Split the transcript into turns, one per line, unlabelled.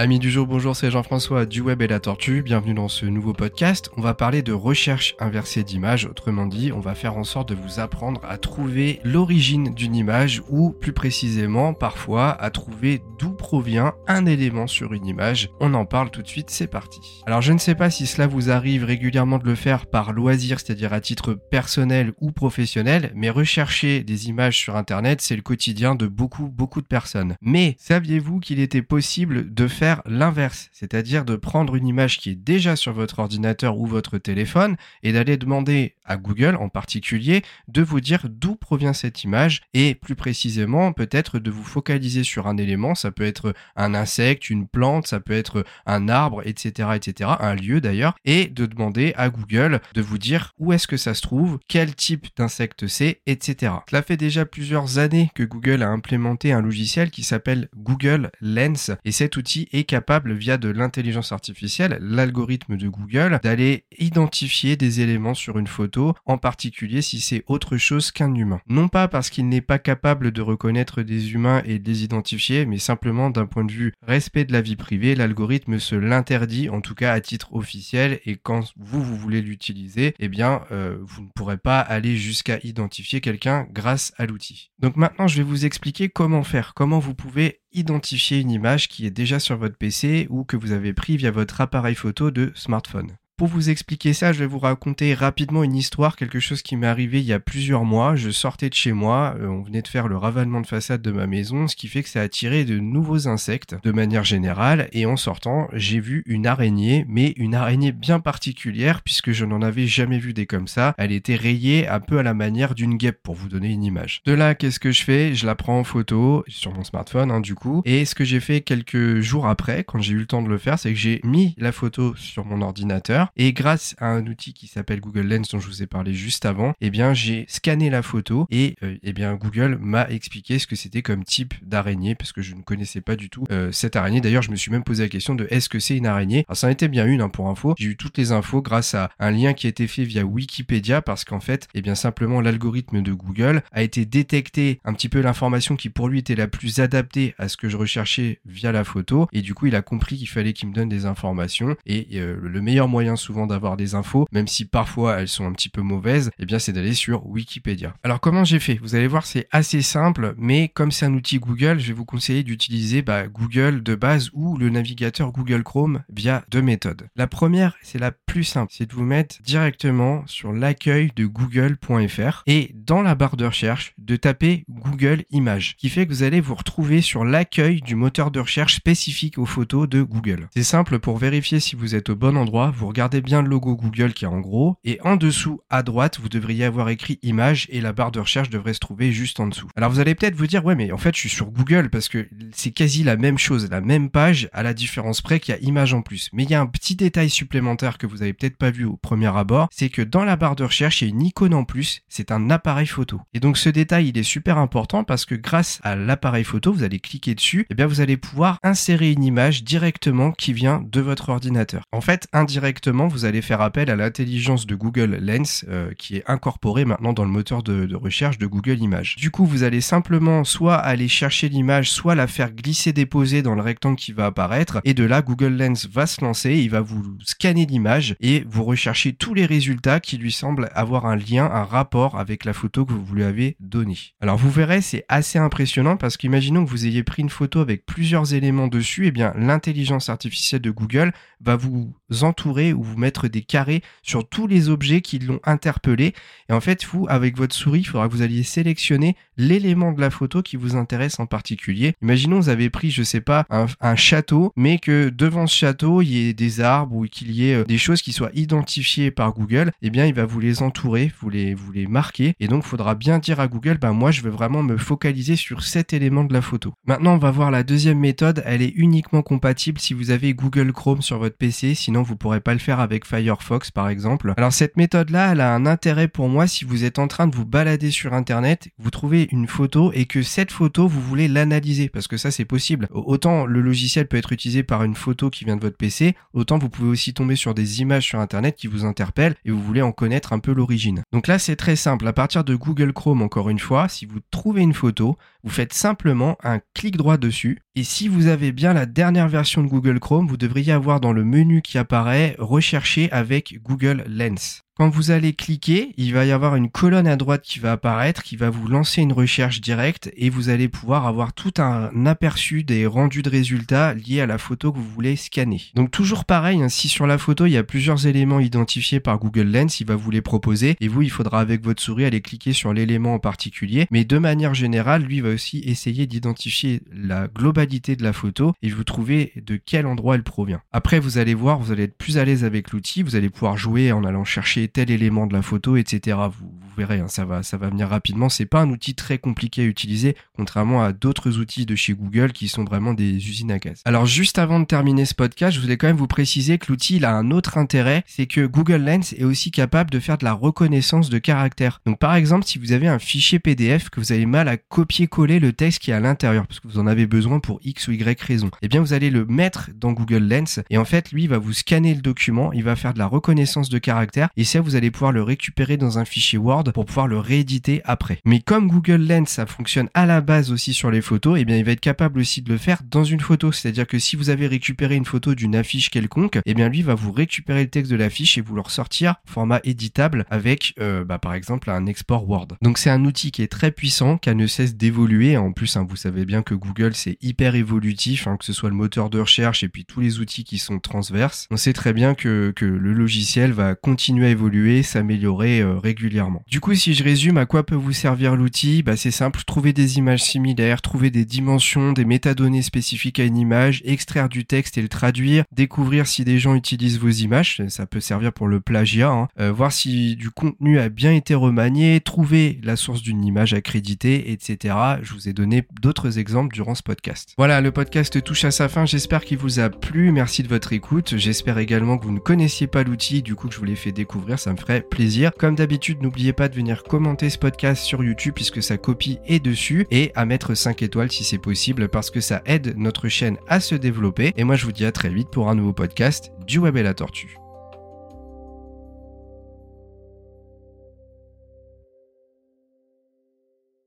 Amis du jour, bonjour, c'est Jean-François du Web et la Tortue. Bienvenue dans ce nouveau podcast. On va parler de recherche inversée d'images. Autrement dit, on va faire en sorte de vous apprendre à trouver l'origine d'une image ou plus précisément, parfois, à trouver d'où provient un élément sur une image. On en parle tout de suite, c'est parti. Alors, je ne sais pas si cela vous arrive régulièrement de le faire par loisir, c'est-à-dire à titre personnel ou professionnel, mais rechercher des images sur Internet, c'est le quotidien de beaucoup, beaucoup de personnes. Mais saviez-vous qu'il était possible de faire l'inverse, c'est-à-dire de prendre une image qui est déjà sur votre ordinateur ou votre téléphone et d'aller demander à Google en particulier de vous dire d'où provient cette image et plus précisément peut-être de vous focaliser sur un élément, ça peut être un insecte, une plante, ça peut être un arbre, etc., etc., un lieu d'ailleurs, et de demander à Google de vous dire où est-ce que ça se trouve, quel type d'insecte c'est, etc. Cela fait déjà plusieurs années que Google a implémenté un logiciel qui s'appelle Google Lens et cet outil est capable, via de l'intelligence artificielle, l'algorithme de Google, d'aller identifier des éléments sur une photo, en particulier si c'est autre chose qu'un humain. Non pas parce qu'il n'est pas capable de reconnaître des humains et de les identifier, mais simplement d'un point de vue respect de la vie privée, l'algorithme se l'interdit, en tout cas à titre officiel, et quand vous, vous voulez l'utiliser, eh bien, euh, vous ne pourrez pas aller jusqu'à identifier quelqu'un grâce à l'outil. Donc maintenant, je vais vous expliquer comment faire, comment vous pouvez identifier une image qui est déjà sur votre PC ou que vous avez pris via votre appareil photo de smartphone. Pour vous expliquer ça, je vais vous raconter rapidement une histoire, quelque chose qui m'est arrivé il y a plusieurs mois. Je sortais de chez moi, euh, on venait de faire le ravalement de façade de ma maison, ce qui fait que ça a attiré de nouveaux insectes de manière générale. Et en sortant, j'ai vu une araignée, mais une araignée bien particulière puisque je n'en avais jamais vu des comme ça. Elle était rayée un peu à la manière d'une guêpe pour vous donner une image. De là, qu'est-ce que je fais? Je la prends en photo sur mon smartphone, hein, du coup. Et ce que j'ai fait quelques jours après, quand j'ai eu le temps de le faire, c'est que j'ai mis la photo sur mon ordinateur et grâce à un outil qui s'appelle Google Lens dont je vous ai parlé juste avant, eh bien j'ai scanné la photo et euh, eh bien Google m'a expliqué ce que c'était comme type d'araignée parce que je ne connaissais pas du tout euh, cette araignée. D'ailleurs, je me suis même posé la question de est-ce que c'est une araignée? Alors ça en était bien une hein, pour info. J'ai eu toutes les infos grâce à un lien qui a été fait via Wikipédia parce qu'en fait, eh bien simplement l'algorithme de Google a été détecté un petit peu l'information qui pour lui était la plus adaptée à ce que je recherchais via la photo et du coup il a compris qu'il fallait qu'il me donne des informations et euh, le meilleur moyen souvent d'avoir des infos, même si parfois elles sont un petit peu mauvaises, et eh bien c'est d'aller sur Wikipédia. Alors comment j'ai fait? Vous allez voir, c'est assez simple, mais comme c'est un outil Google, je vais vous conseiller d'utiliser bah, Google de base ou le navigateur Google Chrome via deux méthodes. La première, c'est la plus simple, c'est de vous mettre directement sur l'accueil de google.fr et dans la barre de recherche de taper Google Images, qui fait que vous allez vous retrouver sur l'accueil du moteur de recherche spécifique aux photos de Google. C'est simple pour vérifier si vous êtes au bon endroit, vous regardez bien le logo Google qui est en gros. Et en dessous, à droite, vous devriez avoir écrit image et la barre de recherche devrait se trouver juste en dessous. Alors vous allez peut-être vous dire, ouais, mais en fait, je suis sur Google parce que c'est quasi la même chose, la même page, à la différence près qu'il y a image en plus. Mais il y a un petit détail supplémentaire que vous avez peut-être pas vu au premier abord, c'est que dans la barre de recherche, il y a une icône en plus, c'est un appareil photo. Et donc ce détail, il est super important parce que grâce à l'appareil photo, vous allez cliquer dessus, et bien vous allez pouvoir insérer une image directement qui vient de votre ordinateur. En fait, indirectement, vous allez faire appel à l'intelligence de Google Lens euh, qui est incorporée maintenant dans le moteur de, recherche de Google Images. Du coup, vous allez simplement soit aller chercher l'image, soit la faire glisser déposer dans le rectangle qui va apparaître et de là Google Lens va se lancer, il va vous scanner l'image et vous rechercher tous les résultats qui lui semblent avoir un lien, un rapport avec la photo que vous lui avez donnée. Alors vous verrez, c'est assez impressionnant parce qu'imaginons que vous ayez pris une photo avec plusieurs éléments dessus, et eh bien l'intelligence artificielle de Google va vous entourer ou vous mettre des carrés sur tous les objets qui l'ont interpellé. Et en fait, vous, avec votre souris, il faudra que vous alliez sélectionner l'élément de la photo qui vous intéresse en particulier. Imaginons vous avez pris, je sais pas, un, château, mais que devant ce château, il y ait des arbres ou qu'il y ait euh, des choses qui soient identifiées par Google. Eh bien, il va vous les entourer, vous les, vous les marquer. Et donc, faudra bien dire à Google, ben moi, je veux vraiment me focaliser sur cet élément de la photo. Maintenant, on va voir la deuxième méthode. Elle est uniquement compatible si vous avez Google Chrome sur votre PC. Sinon, vous pourrez pas le faire avec Firefox par exemple. Alors cette méthode-là, elle a un intérêt pour moi si vous êtes en train de vous balader sur Internet, vous trouvez une photo et que cette photo, vous voulez l'analyser, parce que ça c'est possible. Autant le logiciel peut être utilisé par une photo qui vient de votre PC, autant vous pouvez aussi tomber sur des images sur Internet qui vous interpellent et vous voulez en connaître un peu l'origine. Donc là c'est très simple, à partir de Google Chrome encore une fois, si vous trouvez une photo, vous faites simplement un clic droit dessus et si vous avez bien la dernière version de Google Chrome, vous devriez avoir dans le menu qui apparaît rechercher avec Google Lens. Quand vous allez cliquer, il va y avoir une colonne à droite qui va apparaître, qui va vous lancer une recherche directe et vous allez pouvoir avoir tout un aperçu des rendus de résultats liés à la photo que vous voulez scanner. Donc toujours pareil, hein, si sur la photo il y a plusieurs éléments identifiés par Google Lens, il va vous les proposer et vous il faudra avec votre souris aller cliquer sur l'élément en particulier. Mais de manière générale, lui va aussi essayer d'identifier la globalité de la photo et vous trouver de quel endroit elle provient. Après vous allez voir, vous allez être plus à l'aise avec l'outil, vous allez pouvoir jouer en allant chercher tel élément de la photo, etc. Vous, verrez, hein, ça va, ça va venir rapidement. C'est pas un outil très compliqué à utiliser, contrairement à d'autres outils de chez Google qui sont vraiment des usines à gaz. Alors juste avant de terminer ce podcast, je voulais quand même vous préciser que l'outil a un autre intérêt, c'est que Google Lens est aussi capable de faire de la reconnaissance de caractères. Donc par exemple, si vous avez un fichier PDF que vous avez mal à copier-coller le texte qui est à l'intérieur, parce que vous en avez besoin pour X ou Y raison, eh bien vous allez le mettre dans Google Lens et en fait lui il va vous scanner le document, il va faire de la reconnaissance de caractères et vous allez pouvoir le récupérer dans un fichier Word pour pouvoir le rééditer après. Mais comme Google Lens, ça fonctionne à la base aussi sur les photos, et eh bien il va être capable aussi de le faire dans une photo. C'est-à-dire que si vous avez récupéré une photo d'une affiche quelconque, et eh bien lui va vous récupérer le texte de l'affiche et vous le ressortir format éditable avec, euh, bah, par exemple, un export Word. Donc c'est un outil qui est très puissant, qui ne cesse d'évoluer. En plus, hein, vous savez bien que Google c'est hyper évolutif, hein, que ce soit le moteur de recherche et puis tous les outils qui sont transverses. On sait très bien que le logiciel va continuer à évoluer, s'améliorer euh, régulièrement. Du coup, si je résume à quoi peut vous servir l'outil, bah, c'est simple, trouver des images similaires, trouver des dimensions, des métadonnées spécifiques à une image, extraire du texte et le traduire, découvrir si des gens utilisent vos images, ça peut servir pour le plagiat, hein. euh, voir si du contenu a bien été remanié, trouver la source d'une image accréditée, etc. Je vous ai donné d'autres exemples durant ce podcast. Voilà, le podcast touche à sa fin, j'espère qu'il vous a plu, merci de votre écoute, j'espère également que vous ne connaissiez pas l'outil, du coup que je vous l'ai fait découvrir, ça me ferait plaisir. Comme d'habitude, n'oubliez pas de venir commenter ce podcast sur YouTube puisque sa copie est dessus et à mettre 5 étoiles si c'est possible parce que ça aide notre chaîne à se développer. Et moi, je vous dis à très vite pour un nouveau podcast du Web et la Tortue.